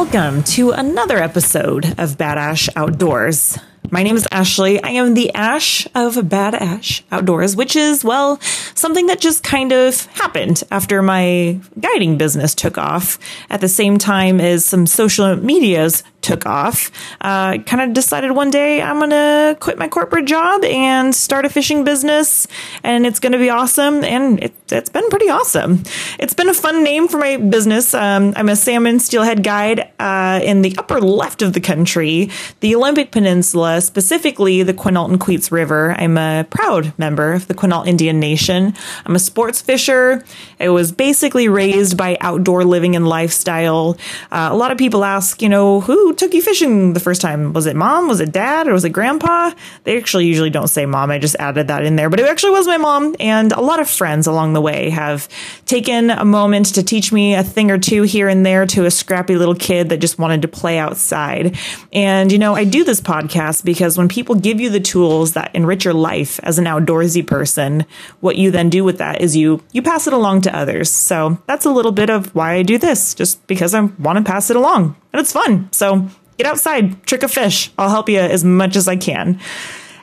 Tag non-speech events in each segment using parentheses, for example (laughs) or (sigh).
welcome to another episode of Bad Ash Outdoors. My name is Ashley. I am the Ash of Bad Ash Outdoors, which is, well, something that just kind of happened after my guiding business took off at the same time as some social medias took off. Uh, kind of decided one day I'm going to quit my corporate job and start a fishing business, and it's going to be awesome. And it, has been pretty awesome. It's been a fun name for my business. Um, I'm a salmon steelhead guide uh, in the upper left of the country, the Olympic Peninsula, specifically the Quinault and Queets River. I'm a proud member of the Quinault Indian Nation. I'm a sports fisher. I was basically raised by outdoor living and lifestyle. Uh, a lot of people ask, you know, who took you fishing the first time? Was it mom? Was it dad? Or was it grandpa? They actually usually don't say mom. I just added that in there, but it actually was my mom. And a lot of friends along the way have taken a moment to teach me a thing or two here and there to a scrappy little kid that just wanted to play outside. And, you know, I do this podcast because when people give you the tools that enrich your life as an outdoorsy person, what you then do with that is you, you pass it along to others. So that's a little bit of why I do this, just because I want to pass it along and it's fun. So get outside, trick a fish. I'll help you as much as I can.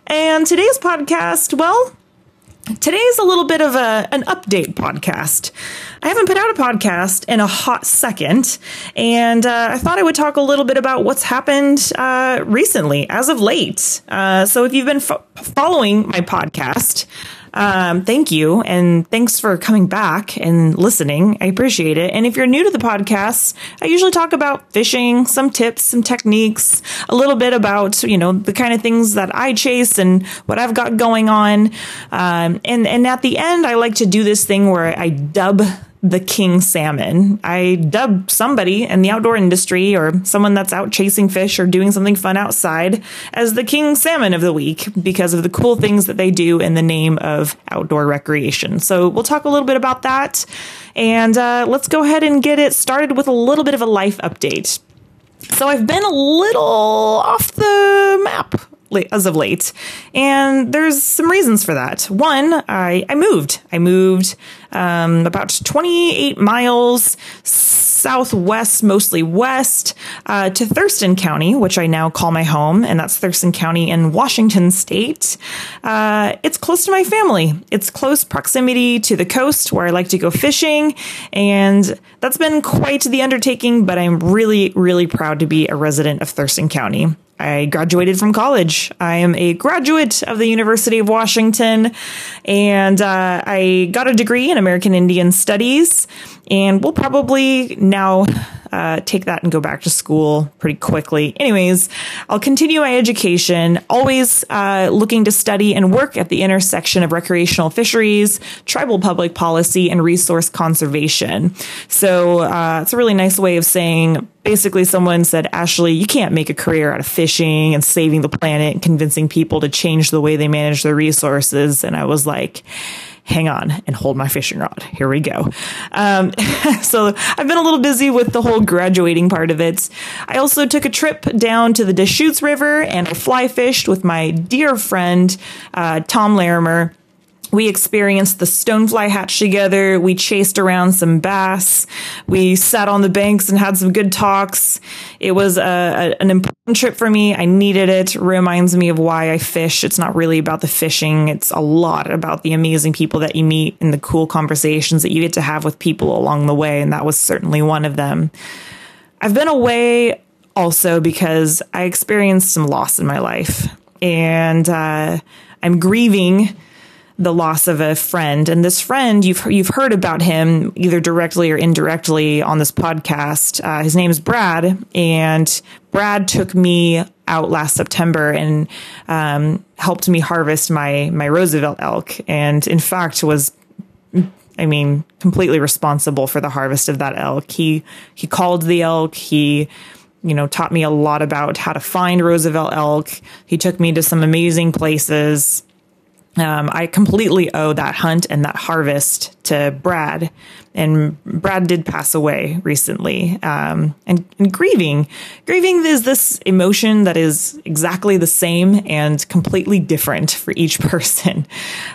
And today's podcast, well, today's a little bit of a, an update podcast. I haven't put out a podcast in a hot second, and uh, I thought I would talk a little bit about what's happened uh, recently, as of late. Uh, so, if you've been fo- following my podcast, um, thank you. And thanks for coming back and listening. I appreciate it. And if you're new to the podcast, I usually talk about fishing, some tips, some techniques, a little bit about, you know, the kind of things that I chase and what I've got going on. Um, and, and at the end, I like to do this thing where I dub the king salmon. I dub somebody in the outdoor industry or someone that's out chasing fish or doing something fun outside as the king salmon of the week because of the cool things that they do in the name of outdoor recreation. So we'll talk a little bit about that. And uh, let's go ahead and get it started with a little bit of a life update. So I've been a little off the map as of late. And there's some reasons for that. One, I, I moved. I moved um, about 28 miles southwest, mostly west, uh, to Thurston County, which I now call my home, and that's Thurston County in Washington State. Uh, it's close to my family. It's close proximity to the coast where I like to go fishing, and that's been quite the undertaking, but I'm really, really proud to be a resident of Thurston County. I graduated from college. I am a graduate of the University of Washington, and uh, I got a degree in American Indian Studies. And we'll probably now uh, take that and go back to school pretty quickly. Anyways, I'll continue my education, always uh, looking to study and work at the intersection of recreational fisheries, tribal public policy, and resource conservation. So uh, it's a really nice way of saying basically someone said, Ashley, you can't make a career out of fishing and saving the planet and convincing people to change the way they manage their resources. And I was like, hang on and hold my fishing rod. Here we go. Um, (laughs) so I've been a little busy with the whole graduating part of it. I also took a trip down to the Deschutes River and I fly fished with my dear friend, uh, Tom Larimer we experienced the stonefly hatch together. We chased around some bass. We sat on the banks and had some good talks. It was a, a, an important trip for me. I needed it. Reminds me of why I fish. It's not really about the fishing. It's a lot about the amazing people that you meet and the cool conversations that you get to have with people along the way. And that was certainly one of them. I've been away also because I experienced some loss in my life and uh, I'm grieving the loss of a friend. And this friend, you've you've heard about him either directly or indirectly on this podcast. Uh, his name is Brad, and Brad took me out last September and um, helped me harvest my my Roosevelt elk, and in fact was. I mean, completely responsible for the harvest of that elk. He he called the elk. He you know, taught me a lot about how to find Roosevelt elk. He took me to some amazing places. Um, I completely owe that hunt and that harvest to Brad. And Brad did pass away recently. Um, and, and grieving, grieving is this emotion that is exactly the same and completely different for each (laughs) person.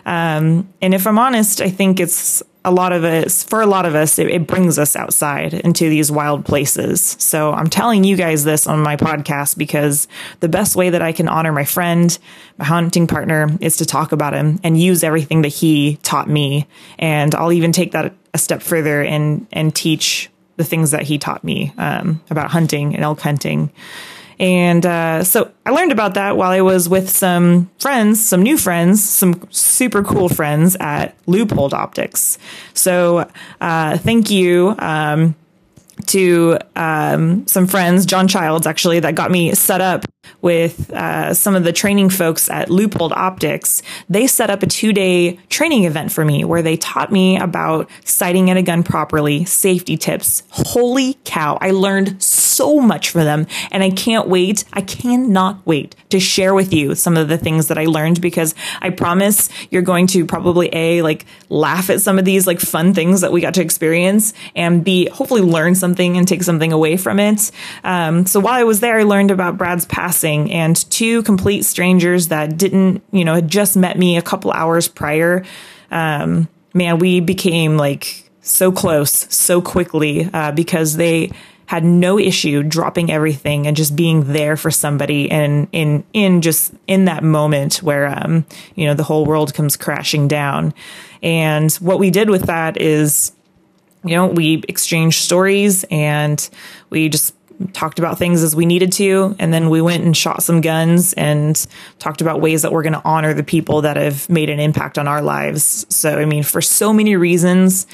Um, and if I'm honest, I think it's a lot of us, for a lot of us, it, it, brings us outside into these wild places. So I'm telling you guys this on my podcast because the best way that I can honor my friend, my hunting partner, is to talk about him and use everything that he taught me. And I'll even take that a step further and and teach the things that he taught me um, about hunting and elk hunting. And uh, so I learned about that while I was with some friends, some new friends, some super cool friends at Leupold Optics. So uh, thank you. Um, to um, some friends, John Childs actually, that got me set up with uh, some of the training folks at Leupold Optics. They set up a two day training event for me where they taught me about sighting at a gun properly, safety tips. Holy cow, I learned so much from them. And I can't wait, I cannot wait to share with you some of the things that I learned because I promise you're going to probably A, like laugh at some of these like fun things that we got to experience and B, hopefully learn something and take something away from it. Um, so while I was there, I learned about Brad's passing and two complete strangers that didn't, you know, had just met me a couple hours prior. Um, man, we became like so close so quickly uh, because they had no issue dropping everything and just being there for somebody and in in just in that moment where um you know the whole world comes crashing down and what we did with that is you know, we exchanged stories and we just talked about things as we needed to. And then we went and shot some guns and talked about ways that we're going to honor the people that have made an impact on our lives. So, I mean, for so many reasons,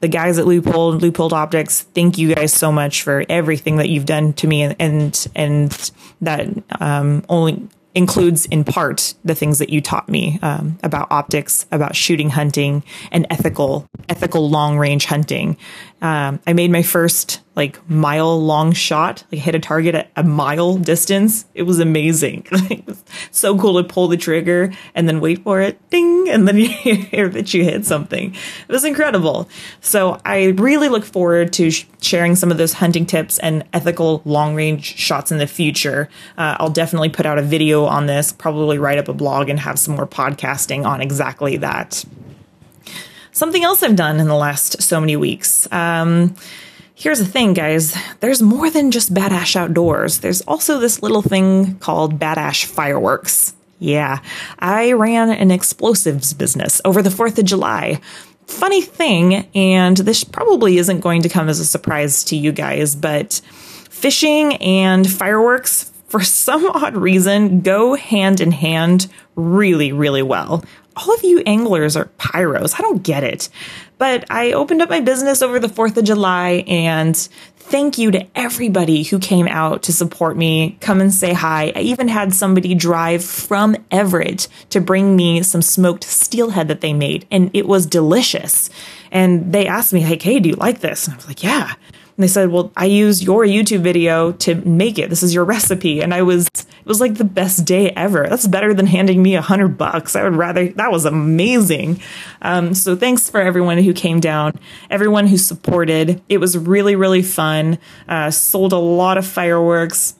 the guys at Leupold, Leupold Optics, thank you guys so much for everything that you've done to me and, and, and that, um, only includes in part the things that you taught me um, about optics, about shooting hunting, and ethical ethical long range hunting. Um, I made my first like mile long shot, like hit a target at a mile distance. It was amazing. (laughs) it was so cool to pull the trigger and then wait for it, ding, and then (laughs) you hear that you hit something. It was incredible. So I really look forward to sh- sharing some of those hunting tips and ethical long range shots in the future. Uh, I'll definitely put out a video on this, probably write up a blog and have some more podcasting on exactly that. Something else I've done in the last so many weeks. Um, here's the thing, guys. There's more than just Bad Ash Outdoors. There's also this little thing called Bad Ash Fireworks. Yeah, I ran an explosives business over the 4th of July. Funny thing, and this probably isn't going to come as a surprise to you guys, but fishing and fireworks, for some (laughs) odd reason, go hand in hand really, really well all of you anglers are pyros. I don't get it. But I opened up my business over the 4th of July and thank you to everybody who came out to support me, come and say hi. I even had somebody drive from Everett to bring me some smoked steelhead that they made and it was delicious. And they asked me "Hey, do you like this?" And I was like, "Yeah." And they said, "Well, I used your YouTube video to make it. This is your recipe." And I was it was like the best day ever. That's better than handing me a hundred bucks. I would rather that was amazing. Um, so thanks for everyone who came down, everyone who supported. It was really really fun. Uh, sold a lot of fireworks.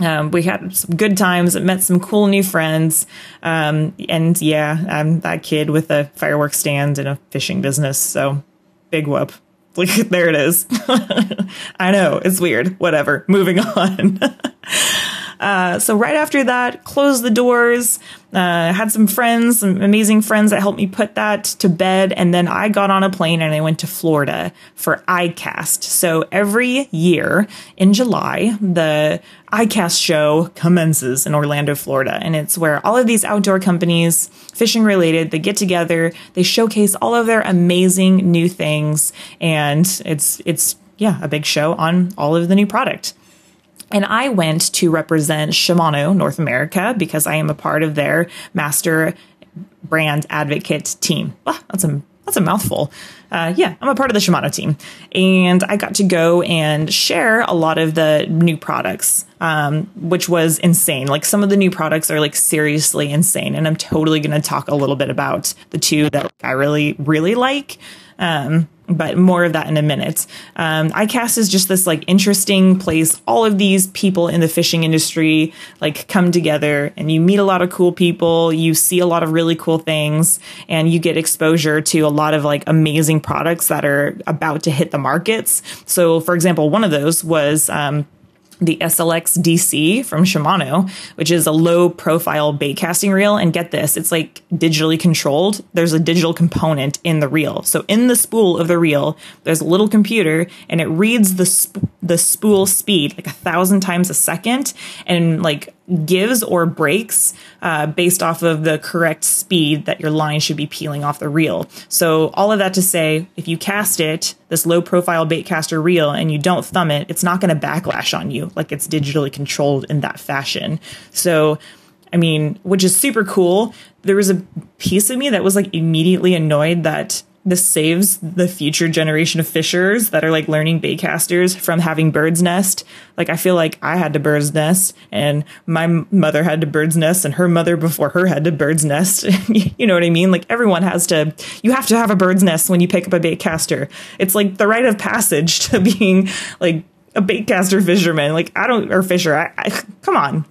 Um, we had some good times, met some cool new friends. Um, and yeah, I'm that kid with a fireworks stand and a fishing business. So big whoop. Like, (laughs) there it is. (laughs) I know, it's weird. Whatever. Moving (laughs) on. Uh, so right after that, closed the doors. Uh, had some friends, some amazing friends that helped me put that to bed, and then I got on a plane and I went to Florida for ICAST. So every year in July, the ICAST show commences in Orlando, Florida, and it's where all of these outdoor companies, fishing related, they get together, they showcase all of their amazing new things, and it's it's yeah, a big show on all of the new product. And I went to represent Shimano North America because I am a part of their master brand advocate team. Ah, that's a that's a mouthful. Uh, yeah, I'm a part of the Shimano team, and I got to go and share a lot of the new products, um, which was insane. Like some of the new products are like seriously insane, and I'm totally going to talk a little bit about the two that I really really like. Um, but more of that in a minute. Um, ICAST is just this like interesting place. All of these people in the fishing industry like come together and you meet a lot of cool people. You see a lot of really cool things and you get exposure to a lot of like amazing products that are about to hit the markets. So for example, one of those was, um, the SLX DC from Shimano, which is a low profile bait casting reel. And get this, it's like digitally controlled. There's a digital component in the reel. So in the spool of the reel, there's a little computer and it reads the, sp- the spool speed like a thousand times a second and like gives or brakes uh, based off of the correct speed that your line should be peeling off the reel. So all of that to say, if you cast it, this low profile bait caster reel, and you don't thumb it, it's not going to backlash on you like it's digitally controlled in that fashion. So I mean, which is super cool. There was a piece of me that was like immediately annoyed that this saves the future generation of fishers that are like learning baitcasters from having bird's nest. Like I feel like I had to bird's nest and my mother had to bird's nest and her mother before her had to bird's nest. (laughs) you know what I mean? Like everyone has to, you have to have a bird's nest when you pick up a baitcaster. It's like the rite of passage (laughs) to being like a baitcaster fisherman. Like I don't, or fisher, I, I come on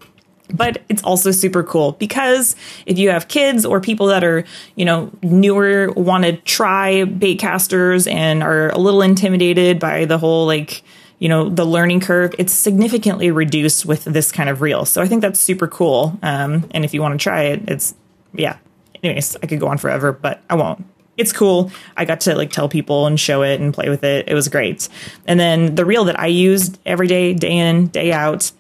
but it's also super cool because if you have kids or people that are, you know, newer, want to try bait casters and are a little intimidated by the whole like, you know, the learning curve, it's significantly reduced with this kind of reel. So I think that's super cool. Um, and if you want to try it, it's, yeah. Anyways, I could go on forever, but I won't it's cool. I got to like tell people and show it and play with it. It was great. And then the reel that I used every day, day in, day out,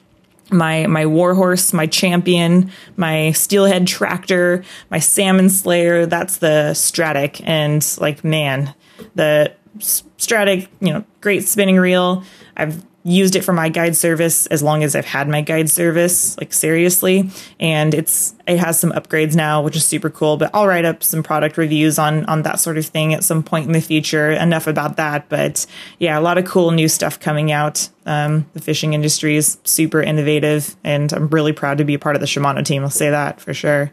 my my warhorse, my champion, my steelhead tractor, my salmon slayer. That's the Stradic, and like man, the Stradic, you know, great spinning reel. I've used it for my guide service as long as I've had my guide service, like seriously. And it's it has some upgrades now, which is super cool. But I'll write up some product reviews on on that sort of thing at some point in the future. Enough about that. But yeah, a lot of cool new stuff coming out. Um, the fishing industry is super innovative, and I'm really proud to be a part of the Shimano team. I'll say that for sure.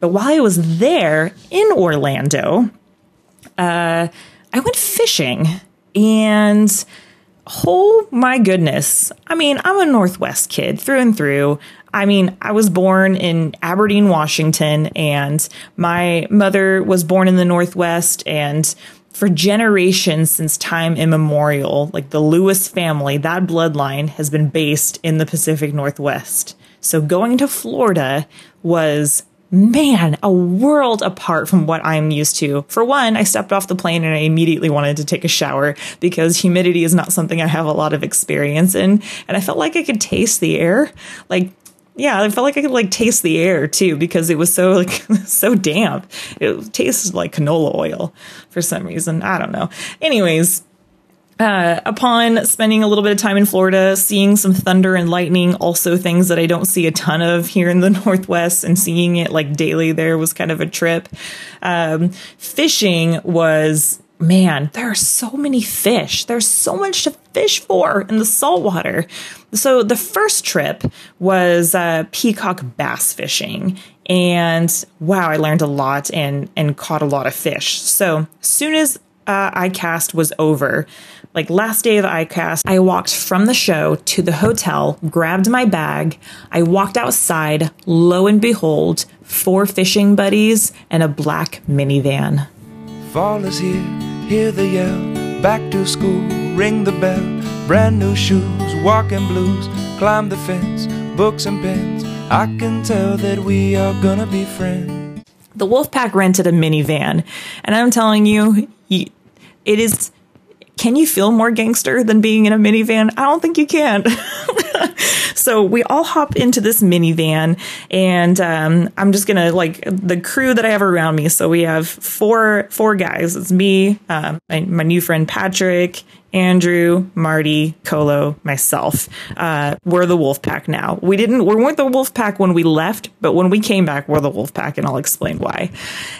But while I was there in Orlando, uh, I went fishing and Oh my goodness. I mean, I'm a Northwest kid through and through. I mean, I was born in Aberdeen, Washington, and my mother was born in the Northwest. And for generations since time immemorial, like the Lewis family, that bloodline has been based in the Pacific Northwest. So going to Florida was man, a world apart from what I'm used to. For one, I stepped off the plane and I immediately wanted to take a shower because humidity is not something I have a lot of experience in. And I felt like I could taste the air. Like, yeah, I felt like I could like taste the air too because it was so like (laughs) so damp. It tasted like canola oil for some reason. I don't know. Anyways, uh, upon spending a little bit of time in Florida, seeing some thunder and lightning, also things that I don't see a ton of here in the (laughs) Northwest, and seeing it like daily there was kind of a trip. Um, fishing was, man, there are so many fish. There's so much to fish for in the saltwater. So the first trip was uh, peacock bass fishing. And wow, I learned a lot and and caught a lot of fish. So soon as uh, cast was over, like last day of ICAST, I walked from the show to the hotel, grabbed my bag. I walked outside. Lo and behold, four fishing buddies and a black minivan. Fall is here, hear the yell. Back to school, ring the bell. Brand new shoes, walking blues. Climb the fence, books and pens. I can tell that we are gonna be friends. The Wolfpack rented a minivan, and I'm telling you, it is can you feel more gangster than being in a minivan? I don't think you can. (laughs) so we all hop into this minivan, and um, I'm just gonna like the crew that I have around me. So we have four four guys. It's me, um, my, my new friend Patrick, Andrew, Marty, Colo, myself. Uh, we're the wolf pack now. We didn't, we weren't the wolf pack when we left, but when we came back, we're the wolf pack, and I'll explain why.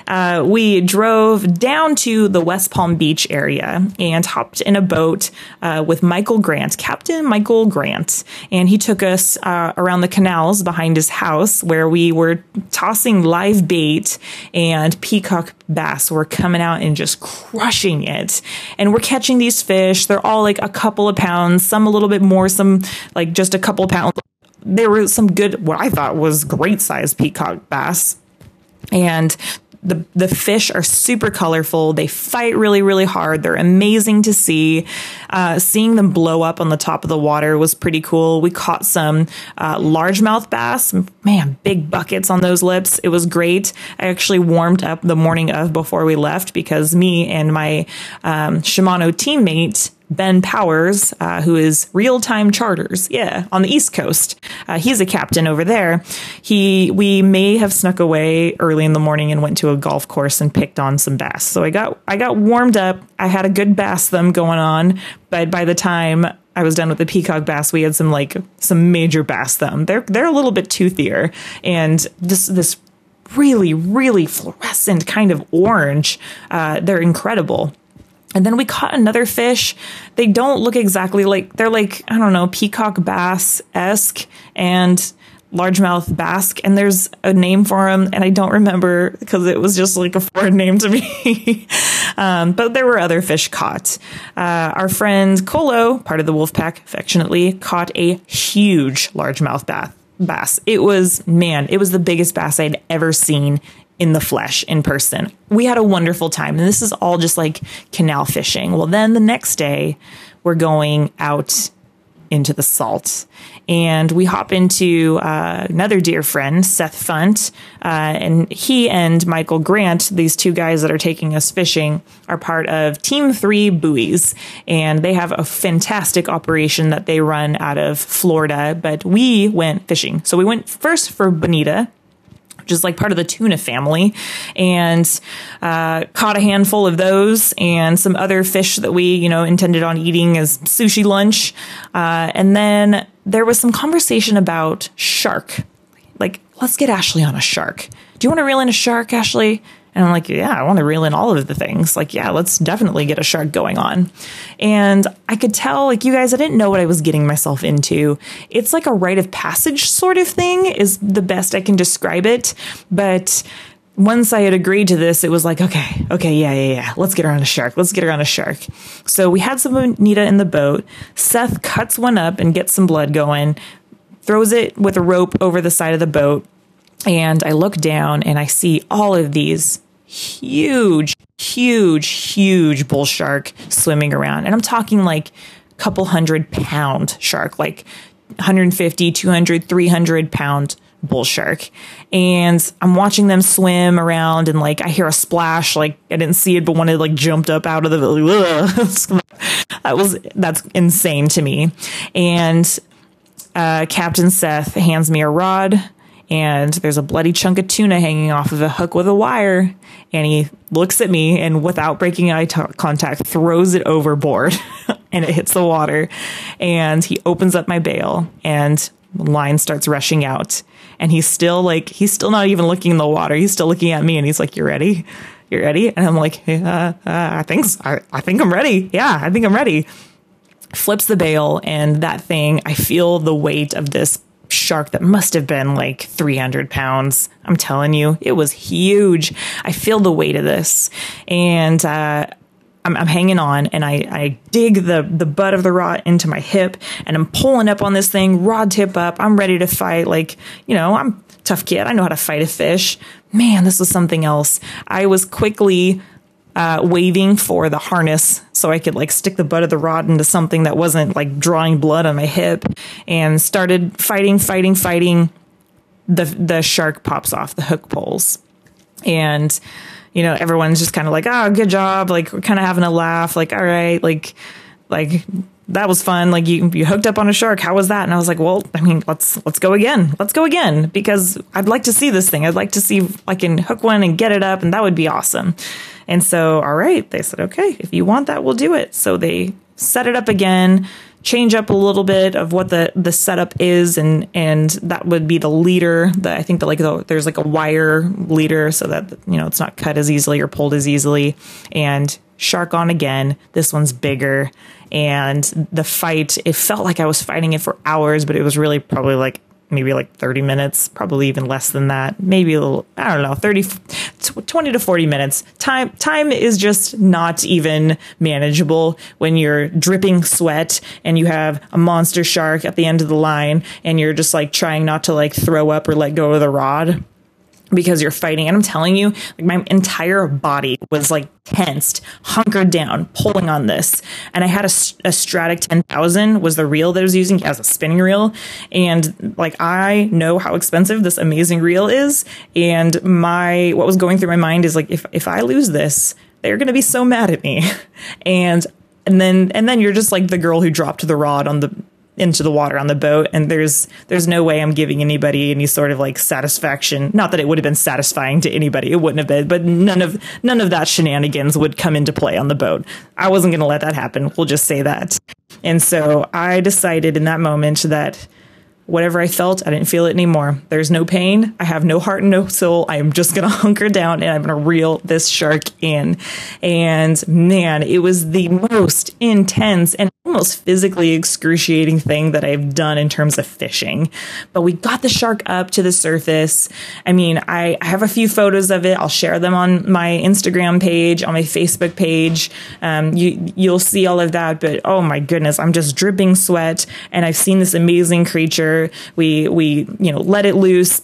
Uh, we drove down to the West Palm Beach area and hopped in a boat uh, with Michael Grant, Captain Michael Grant, and he took us uh, around the canals behind his house where we were tossing live bait and peacock bass were coming out and just crushing it. And we're catching these fish. They're all like a couple of pounds, some a little bit more, some like just a couple pounds. There were some good, what I thought was great size peacock bass. And the the fish are super colorful. They fight really really hard. They're amazing to see. Uh, seeing them blow up on the top of the water was pretty cool. We caught some uh, largemouth bass. Man, big buckets on those lips. It was great. I actually warmed up the morning of before we left because me and my um, Shimano teammate Ben Powers, uh, who is Real Time Charters, yeah, on the East Coast. Uh, he's a captain over there. He, we may have snuck away early in the morning and went to a golf course and picked on some bass. So I got, I got warmed up. I had a good bass thumb going on, but by the time I was done with the peacock bass, we had some like some major bass thumb. They're they're a little bit toothier, and this this really really fluorescent kind of orange. Uh, they're incredible. And then we caught another fish. They don't look exactly like they're like, I don't know, peacock bass esque and largemouth basque. And there's a name for them, and I don't remember because it was just like a foreign name to me. (laughs) um, but there were other fish caught. Uh, our friend Colo, part of the wolf pack, affectionately, caught a huge largemouth bass. Bass. It was, man, it was the biggest bass I'd ever seen in the flesh in person. We had a wonderful time. And this is all just like canal fishing. Well, then the next day, we're going out into the salt. And we hop into uh, another dear friend, Seth Funt. Uh, and he and Michael Grant, these two guys that are taking us fishing, are part of Team Three Buoys. And they have a fantastic operation that they run out of Florida. But we went fishing. So we went first for bonita, which is like part of the tuna family, and uh, caught a handful of those and some other fish that we, you know, intended on eating as sushi lunch. Uh, and then there was some conversation about shark. Like, let's get Ashley on a shark. Do you want to reel in a shark, Ashley? And I'm like, yeah, I want to reel in all of the things. Like, yeah, let's definitely get a shark going on. And I could tell, like, you guys, I didn't know what I was getting myself into. It's like a rite of passage sort of thing, is the best I can describe it. But once I had agreed to this, it was like, okay, okay, yeah, yeah, yeah. Let's get her on a shark. Let's get her on a shark. So we had some bonita in the boat. Seth cuts one up and gets some blood going, throws it with a rope over the side of the boat. And I look down and I see all of these huge, huge, huge bull shark swimming around. And I'm talking like a couple hundred pound shark, like 150, 200, 300 pound bull shark. And I'm watching them swim around and like I hear a splash, like I didn't see it, but when it like jumped up out of the (laughs) that was that's insane to me. And uh, Captain Seth hands me a rod and there's a bloody chunk of tuna hanging off of a hook with a wire. And he looks at me and without breaking eye t- contact, throws it overboard (laughs) and it hits the water. And he opens up my bail and line starts rushing out. And he's still like, he's still not even looking in the water. He's still looking at me and he's like, You ready? You ready? And I'm like, uh, uh, I think. I, I think I'm ready. Yeah, I think I'm ready. Flips the bail and that thing, I feel the weight of this shark that must have been like 300 pounds. I'm telling you, it was huge. I feel the weight of this. And, uh, I'm, I'm, hanging on and I, I dig the, the butt of the rod into my hip and I'm pulling up on this thing, rod tip up. I'm ready to fight. Like, you know, I'm tough kid. I know how to fight a fish. Man, this was something else. I was quickly uh, waving for the harness so I could like stick the butt of the rod into something that wasn't like drawing blood on my hip and started fighting, fighting, fighting. The, the shark pops off the hook poles and you know everyone's just kind of like oh good job like we're kind of having a laugh like all right like like that was fun like you you hooked up on a shark how was that and i was like well i mean let's let's go again let's go again because i'd like to see this thing i'd like to see if i can hook one and get it up and that would be awesome and so, all right, they said, okay, if you want that, we'll do it. So they set it up again, change up a little bit of what the the setup is, and and that would be the leader. The, I think that like the, there's like a wire leader so that you know it's not cut as easily or pulled as easily. And shark on again. This one's bigger, and the fight. It felt like I was fighting it for hours, but it was really probably like maybe like 30 minutes, probably even less than that. Maybe a little, I don't know, 30, 20 to 40 minutes. Time, time is just not even manageable when you're dripping sweat and you have a monster shark at the end of the line and you're just like trying not to like throw up or let go of the rod because you're fighting. And I'm telling you, like my entire body was like tensed, hunkered down, pulling on this. And I had a, a Stradic 10,000 was the reel that I was using as a spinning reel. And like, I know how expensive this amazing reel is. And my, what was going through my mind is like, if, if I lose this, they're going to be so mad at me. (laughs) and, and then, and then you're just like the girl who dropped the rod on the, into the water on the boat and there's there's no way I'm giving anybody any sort of like satisfaction. Not that it would have been satisfying to anybody it wouldn't have been but none of none of that shenanigans would come into play on the boat. I wasn't going to let that happen we'll just say that. And so I decided in that moment that whatever I felt, I didn't feel it anymore. There's no pain. I have no heart and no soul. I am just (laughs) going to hunker down and I'm going to reel this shark in. And man, it was the most intense and almost physically excruciating thing that I've done in terms of fishing. But we got the shark up to the surface. I mean, I, I have a few photos of it. I'll share them on my Instagram page, on my Facebook page. Um, you, you'll see all of that. But oh my goodness, I'm just dripping sweat and I've seen this amazing creature we we you know let it loose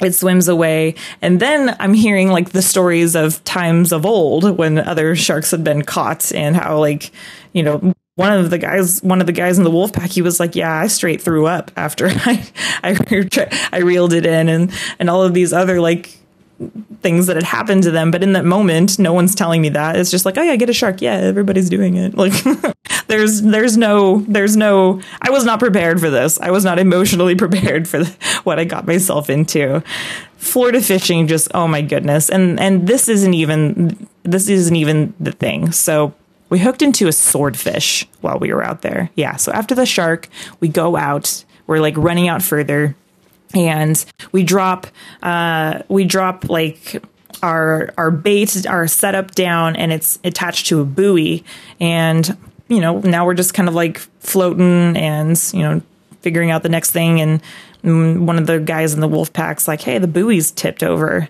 it swims away and then i'm hearing like the stories of times of old when other sharks had been caught and how like you know one of the guys one of the guys in the wolf pack he was like yeah i straight threw up after (laughs) i i, I reeled it in and and all of these other like things that had happened to them. But in that moment, no one's telling me that. It's just like, oh yeah, get a shark. Yeah, everybody's doing it. Like (laughs) there's there's no there's no I was not prepared for this. I was not emotionally (laughs) prepared for the, what I got myself into. Florida fishing just oh my goodness. And and this isn't even this isn't even the thing. So we hooked into a swordfish while we were out there. Yeah. So after the shark, we go out. We're like running out further and we drop uh, we drop like our our bait our setup down and it's attached to a buoy and you know now we're just kind of like floating and you know figuring out the next thing. And mm, one of the guys in the wolf pack's like hey the buoy's tipped over.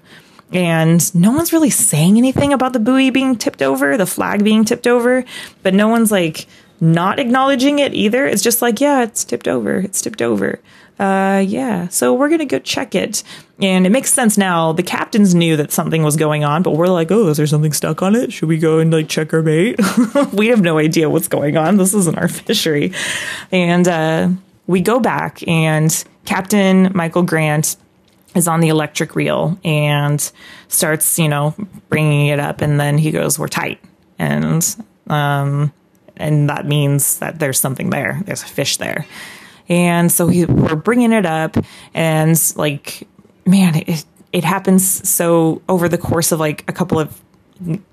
And no one's really saying anything about the buoy being tipped over the flag being tipped over but no one's like not acknowledging it either. It's just like yeah it's tipped over. It's tipped over uh, yeah, so we're gonna go check it. And it makes sense now. The captains knew that something was going on, but we're like, oh, is there something stuck on it? Should we go and like check our bait? (laughs) we have no idea what's going on. This isn't our fishery. And uh, we go back, and Captain Michael Grant is on the electric reel and starts, you know, bringing it up. And then he goes, we're tight. And, um, and that means that there's something there. There's a fish there. And so he, we're bringing it up, and like, man, it, it happens so over the course of like a couple of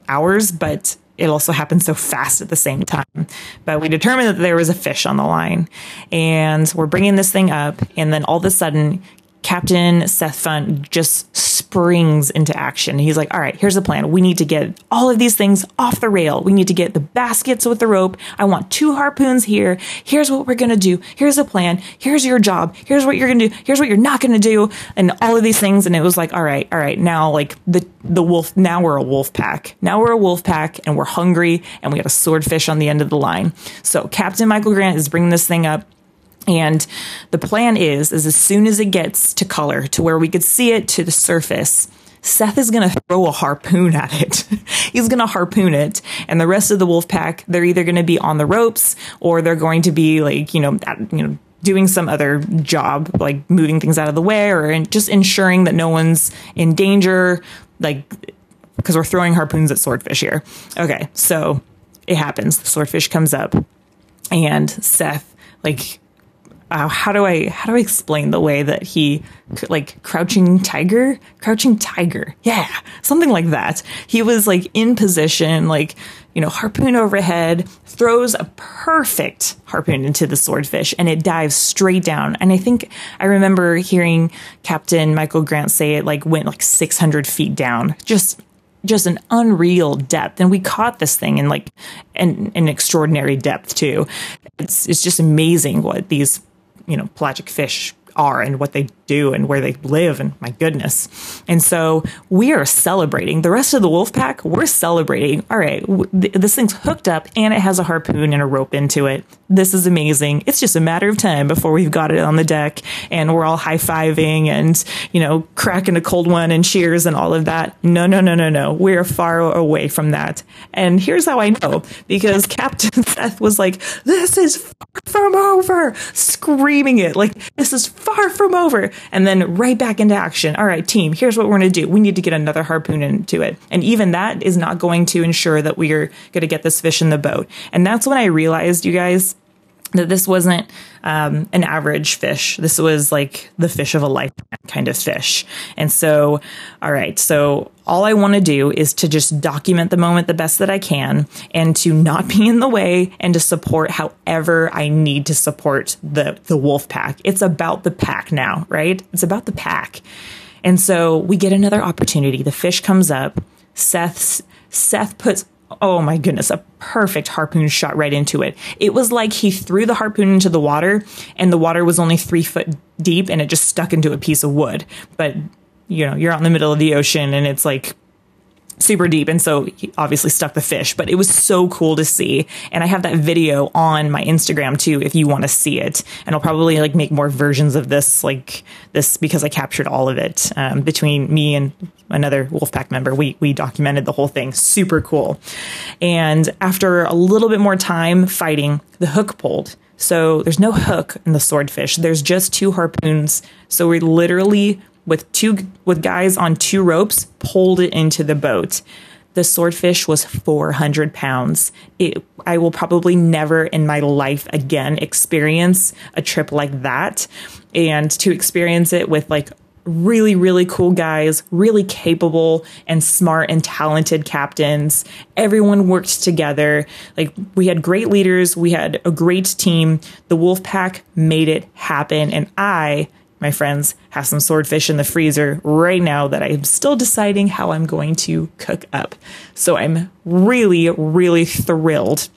hours, but it also happened so fast at the same time. But we determined that there was a fish on the line, and we're bringing this thing up, and then all of a sudden, Captain Seth Funt just springs into action. He's like, all right, here's the plan. We need to get all of these things off the rail. We need to get the baskets with the rope. I want two harpoons here. Here's what we're going to do. Here's a plan. Here's your job. Here's what you're going to do. Here's what you're not going to do. And all of these things. And it was like, all right, all right. Now like the, the wolf, now we're a wolf pack. Now we're a wolf pack and we're hungry and we got a swordfish on the end of the line. So Captain Michael Grant is bringing this thing up and the plan is, is as soon as it gets to color to where we could see it to the surface, Seth is going to throw a harpoon at it. (laughs) He's going to harpoon it. And the rest of the wolf pack, they're either going to be on the ropes or they're going to be like, you know, at, you know, doing some other job, like moving things out of the way or in, just ensuring that no one's in danger, like, because we're throwing harpoons at swordfish here. Okay. So it happens. The swordfish comes up and Seth, like, uh, how do I how do I explain the way that he like crouching tiger, crouching tiger, yeah, something like that. He was like in position, like you know, harpoon overhead, throws a perfect harpoon into the swordfish, and it dives straight down. And I think I remember hearing Captain Michael Grant say it like went like 600 feet down, just just an unreal depth. And we caught this thing in like an, an extraordinary depth too. It's, it's just amazing what these, you know, pelagic fish are and what they do and where they live and my goodness. And so we are celebrating. The rest of the wolf pack, we're celebrating. All right, th- this thing's hooked up and it has a harpoon and a rope into it. This is amazing. It's just a matter of time before we've got it on the deck and we're all high-fiving and, you know, cracking a cold one and cheers and all of that. No, no, no, no, no. We're far away from that. And here's how I know because Captain (laughs) Seth was like, "This is far from over." Screaming it like, "This is far from over." And then right back into action. All right, team, here's what we're going to do. We need to get another harpoon into it. And even that is not going to ensure that we are going to get this fish in the boat. And that's when I realized, you guys, that this wasn't um, an average fish. This was like the fish of a lifetime kind of fish. And so, all right, so all I want to do is to just document the moment the best that I can and to not be in the way and to support however I need to support the, the wolf pack. It's about the pack now, right? It's about the pack. And so we get another opportunity. The fish comes up. Seth's, Seth puts oh my goodness, a perfect harpoon shot right into it. It was like he threw the harpoon into the water and the water was only three foot deep and it just stuck into a piece of wood. But, you know, you're out in the middle of the ocean and it's like super deep and so he obviously stuck the fish but it was so cool to see. And i have that video on my instagram too if you want to see it. And i'll probably like make more versions of this like this because i captured all of it um, between me and another wolfpack member. We we documented the whole thing. Super cool. And after a little bit more time fighting the hook pulled. So there's no hook in the swordfish. There's just two harpoons. So we literally with two with guys on two ropes pulled it into the boat. The swordfish was 400 pounds. It, I will probably never in my life again experience a trip like that. And to experience it with like really, really cool guys, really capable and smart and talented captains. Everyone worked together. Like we had great leaders, we had a great team. The wolf pack made it happen. And I my friends, have some swordfish in the freezer right now that I'm still deciding how I'm going to cook up. So I'm really, really thrilled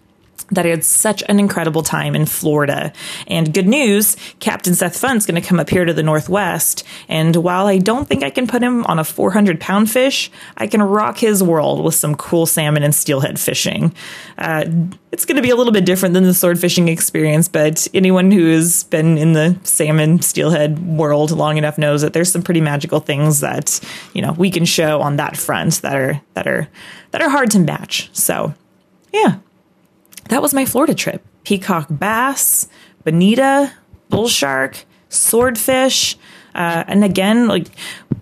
that I had such an incredible time in Florida. And good news, Captain Seth Funt's going to come up here to the Northwest. And while I don't think I can put him on a 400 pound fish, I can rock his world with some cool salmon and steelhead fishing. Uh, it's going to be a little bit different than the sword fishing experience, but anyone who has been in the salmon steelhead world long enough knows that there's some pretty magical things that, you know, we can show on that front that are, that are, that are hard to match. So yeah, that was my Florida trip. Peacock bass, bonita, bull shark, swordfish, uh, and again, like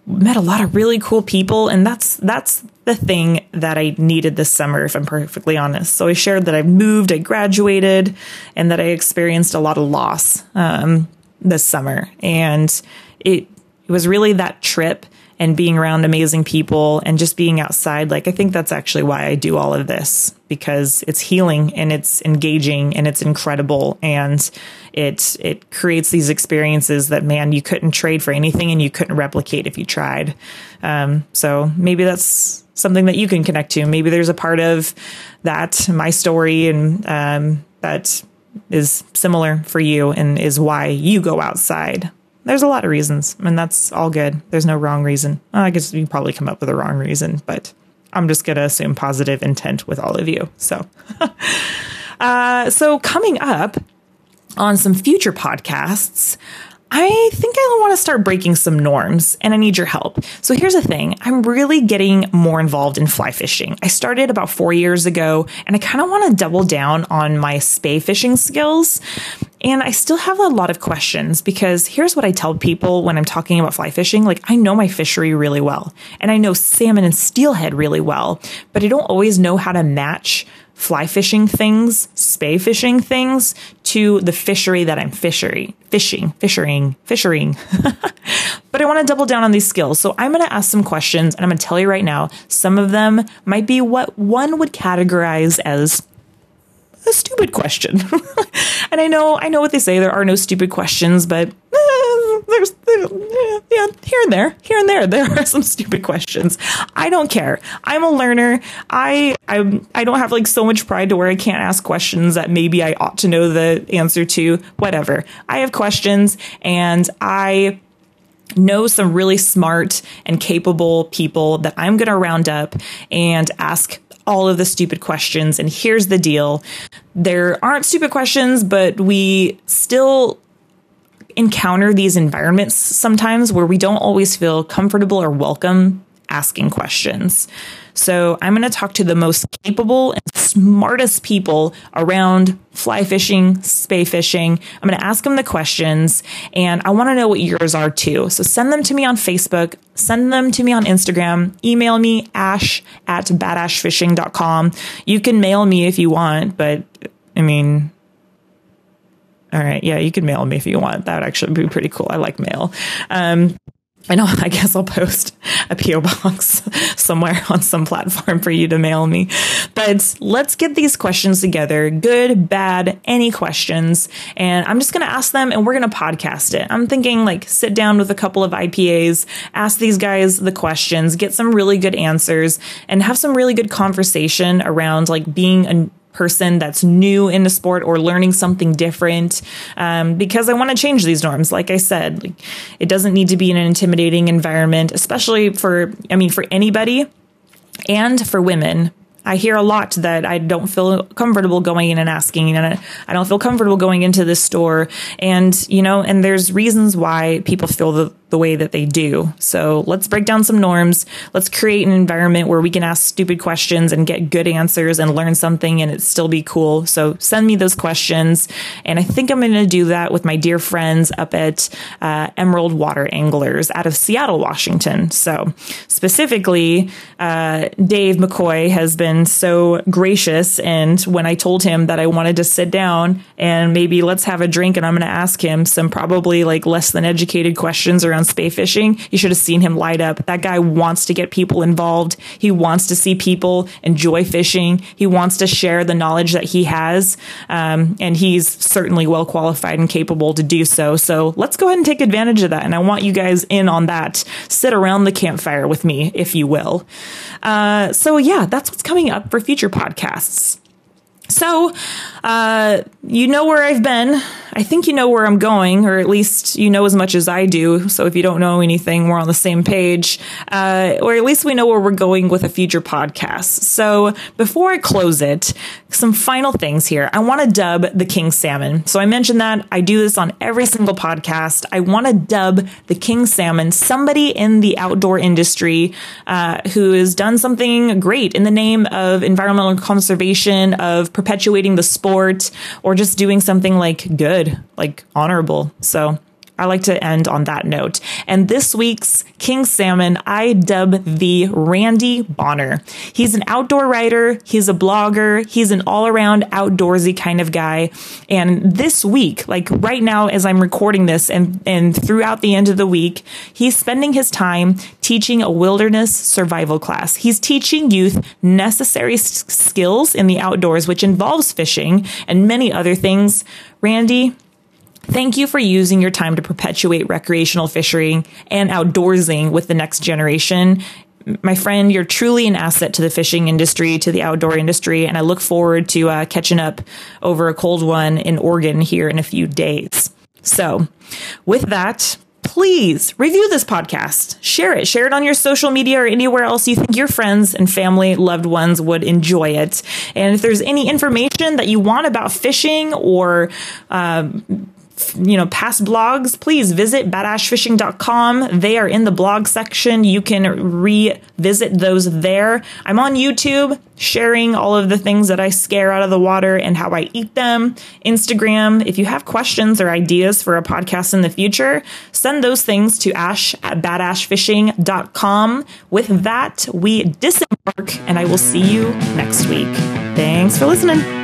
met a lot of really cool people, and that's that's the thing that I needed this summer, if I'm perfectly honest. So I shared that I moved, I graduated, and that I experienced a lot of loss um, this summer, and it it was really that trip and being around amazing people and just being outside. Like, I think that's actually why I do all of this because it's healing and it's engaging and it's incredible. And it, it creates these experiences that, man, you couldn't trade for anything and you couldn't replicate if you tried. Um, so maybe that's something that you can connect to. Maybe there's a part of that, my story, and um, that is similar for you and is why you go outside there's a lot of reasons, and that's all good. There's no wrong reason. I guess you probably come up with a wrong reason, but I'm just going to assume positive intent with all of you. So, (laughs) uh, so coming up on some future podcasts, I think I want to start breaking some norms and I need your help. So here's the thing I'm really getting more involved in fly fishing. I started about four years ago and I kind of want to double down on my spey fishing skills. And I still have a lot of questions because here's what I tell people when I'm talking about fly fishing. Like, I know my fishery really well and I know salmon and steelhead really well, but I don't always know how to match fly fishing things, spey fishing things to the fishery that I'm fishery, fishing, fishing, fishing. (laughs) but I want to double down on these skills. So I'm going to ask some questions and I'm going to tell you right now, some of them might be what one would categorize as a stupid question. (laughs) and I know, I know what they say. There are no stupid questions, but eh, there's, yeah, here and there, here and there, (laughs) there are some stupid questions. I don't care. I'm a learner. I, I, I don't have like so much pride to where I can't ask questions that maybe I ought to know the answer to. Whatever. I have questions, and I know some really smart and capable people that I'm going to round up and ask all of the stupid questions. And here's the deal there aren't stupid questions, but we still encounter these environments sometimes where we don't always feel comfortable or welcome asking questions. So I'm going to talk to the most capable and smartest people around fly fishing, spey fishing. I'm going to ask them the questions and I want to know what yours are too. So send them to me on Facebook, send them to me on Instagram, email me ash at badashfishing.com. You can mail me if you want, but I mean, all right. Yeah, you can mail me if you want. That would actually be pretty cool. I like mail. Um, I know, (laughs) I guess I'll post a PO box (laughs) somewhere on some platform for you to mail me. But let's get these questions together good, bad, any questions. And I'm just going to ask them and we're going to podcast it. I'm thinking like sit down with a couple of IPAs, ask these guys the questions, get some really good answers, and have some really good conversation around like being a person that's new in the sport or learning something different um, because I want to change these norms. Like I said, like, it doesn't need to be in an intimidating environment, especially for, I mean, for anybody and for women. I hear a lot that I don't feel comfortable going in and asking, and I don't feel comfortable going into this store. And, you know, and there's reasons why people feel the, the way that they do. So let's break down some norms. Let's create an environment where we can ask stupid questions and get good answers and learn something and it still be cool. So send me those questions. And I think I'm going to do that with my dear friends up at uh, Emerald Water Anglers out of Seattle, Washington. So specifically, uh, Dave McCoy has been so gracious. And when I told him that I wanted to sit down and maybe let's have a drink and I'm going to ask him some probably like less than educated questions around spey fishing, you should have seen him light up. That guy wants to get people involved. He wants to see people enjoy fishing. He wants to share the knowledge that he has. Um, and he's certainly well qualified and capable to do so. So let's go ahead and take advantage of that. And I want you guys in on that. Sit around the campfire with me, if you will. Uh, so yeah, that's what's coming up for future podcasts. So, uh, you know where I've been. I think you know where I'm going, or at least you know as much as I do. So if you don't know anything, we're on the same page, uh, or at least we know where we're going with a future podcast. So before I close it, some final things here. I want to dub the king salmon. So I mentioned that I do this on every single podcast. I want to dub the king salmon somebody in the outdoor industry uh, who has done something great in the name of environmental conservation, of perpetuating the sport, or just doing something like good good, like honorable. So I like to end on that note. And this week's King Salmon, I dub the Randy Bonner. He's an outdoor writer, he's a blogger, he's an all around outdoorsy kind of guy. And this week, like right now, as I'm recording this and, and throughout the end of the week, he's spending his time teaching a wilderness survival class. He's teaching youth necessary s- skills in the outdoors, which involves fishing and many other things. Randy, Thank you for using your time to perpetuate recreational fishing and outdoorsing with the next generation. My friend, you're truly an asset to the fishing industry, to the outdoor industry, and I look forward to uh, catching up over a cold one in Oregon here in a few days. So, with that, please review this podcast, share it, share it on your social media or anywhere else you think your friends and family, loved ones would enjoy it. And if there's any information that you want about fishing or um, you know, past blogs, please visit badashfishing.com. They are in the blog section. You can revisit those there. I'm on YouTube sharing all of the things that I scare out of the water and how I eat them. Instagram, if you have questions or ideas for a podcast in the future, send those things to ash at badashfishing.com. With that, we disembark and I will see you next week. Thanks for listening.